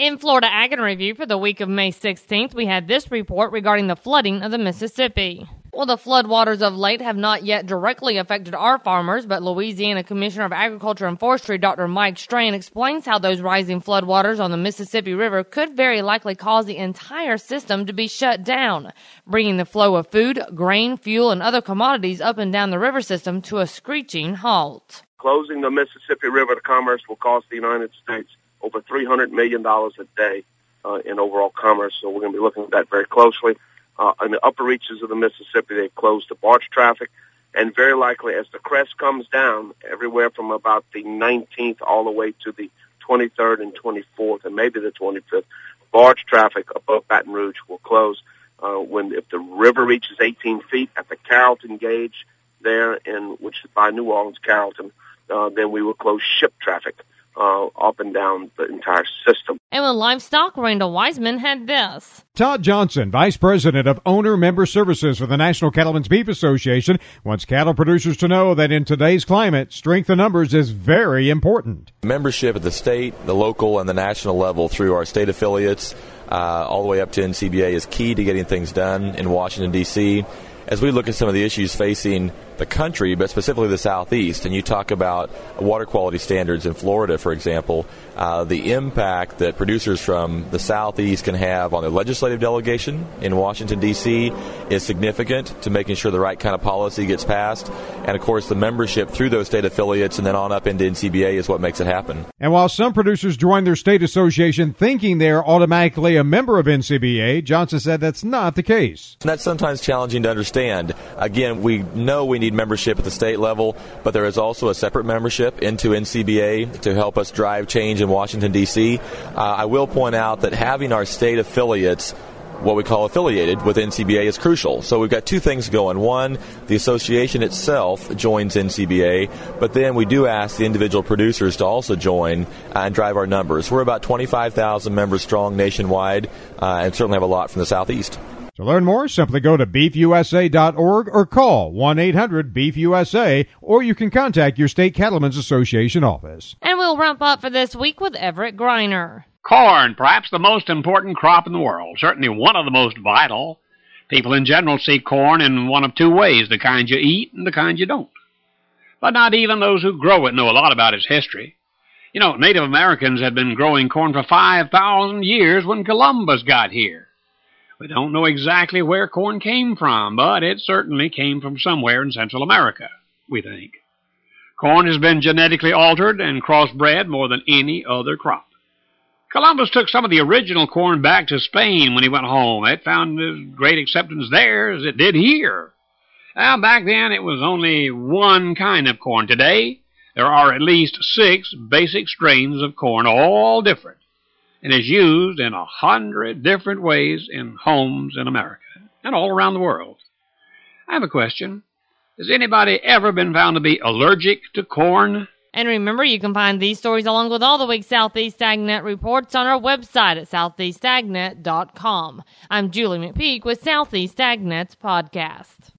In Florida Ag and Review for the week of May 16th, we had this report regarding the flooding of the Mississippi. Well, the floodwaters of late have not yet directly affected our farmers, but Louisiana Commissioner of Agriculture and Forestry Dr. Mike Strain explains how those rising floodwaters on the Mississippi River could very likely cause the entire system to be shut down, bringing the flow of food, grain, fuel, and other commodities up and down the river system to a screeching halt. Closing the Mississippi River to commerce will cost the United States over $300 million a day uh, in overall commerce. So we're going to be looking at that very closely. Uh, in the upper reaches of the Mississippi, they've closed the barge traffic. And very likely, as the crest comes down, everywhere from about the 19th all the way to the 23rd and 24th, and maybe the 25th, barge traffic above Baton Rouge will close. Uh, when if the river reaches 18 feet at the Carrollton gauge there, in which is by New Orleans Carrollton, uh, then we will close ship traffic uh, up and down the entire system. And with livestock, Randall Weiseman had this. Todd Johnson, Vice President of Owner Member Services for the National Cattlemen's Beef Association, wants cattle producers to know that in today's climate, strength in numbers is very important. Membership at the state, the local, and the national level through our state affiliates, uh, all the way up to NCBA, is key to getting things done in Washington, D.C. As we look at some of the issues facing the country, but specifically the Southeast, and you talk about water quality standards in Florida, for example, uh, the impact that producers from the Southeast can have on the legislative delegation in Washington, D.C. is significant to making sure the right kind of policy gets passed. And of course, the membership through those state affiliates and then on up into NCBA is what makes it happen. And while some producers join their state association thinking they're automatically a member of NCBA, Johnson said that's not the case. And that's sometimes challenging to understand. Again, we know we need membership at the state level, but there is also a separate membership into NCBA to help us drive change in Washington, D.C. Uh, I will point out that having our state affiliates what we call affiliated with NCBA is crucial. So we've got two things going. One, the association itself joins NCBA, but then we do ask the individual producers to also join and drive our numbers. We're about 25,000 members strong nationwide uh, and certainly have a lot from the Southeast. To learn more, simply go to beefusa.org or call 1-800-BEEF-USA or you can contact your state cattlemen's association office. And we'll wrap up for this week with Everett Griner. Corn, perhaps the most important crop in the world, certainly one of the most vital. People in general see corn in one of two ways, the kind you eat and the kind you don't. But not even those who grow it know a lot about its history. You know, Native Americans had been growing corn for 5,000 years when Columbus got here. We don't know exactly where corn came from, but it certainly came from somewhere in Central America, we think. Corn has been genetically altered and crossbred more than any other crop. Columbus took some of the original corn back to Spain when he went home. It found as great acceptance there as it did here. Now, back then it was only one kind of corn. Today, there are at least six basic strains of corn, all different and is used in a hundred different ways in homes in America and all around the world. I have a question. Has anybody ever been found to be allergic to corn? And remember, you can find these stories along with all the week's Southeast AgNet reports on our website at southeastagnet.com. I'm Julie McPeak with Southeast AgNet's podcast.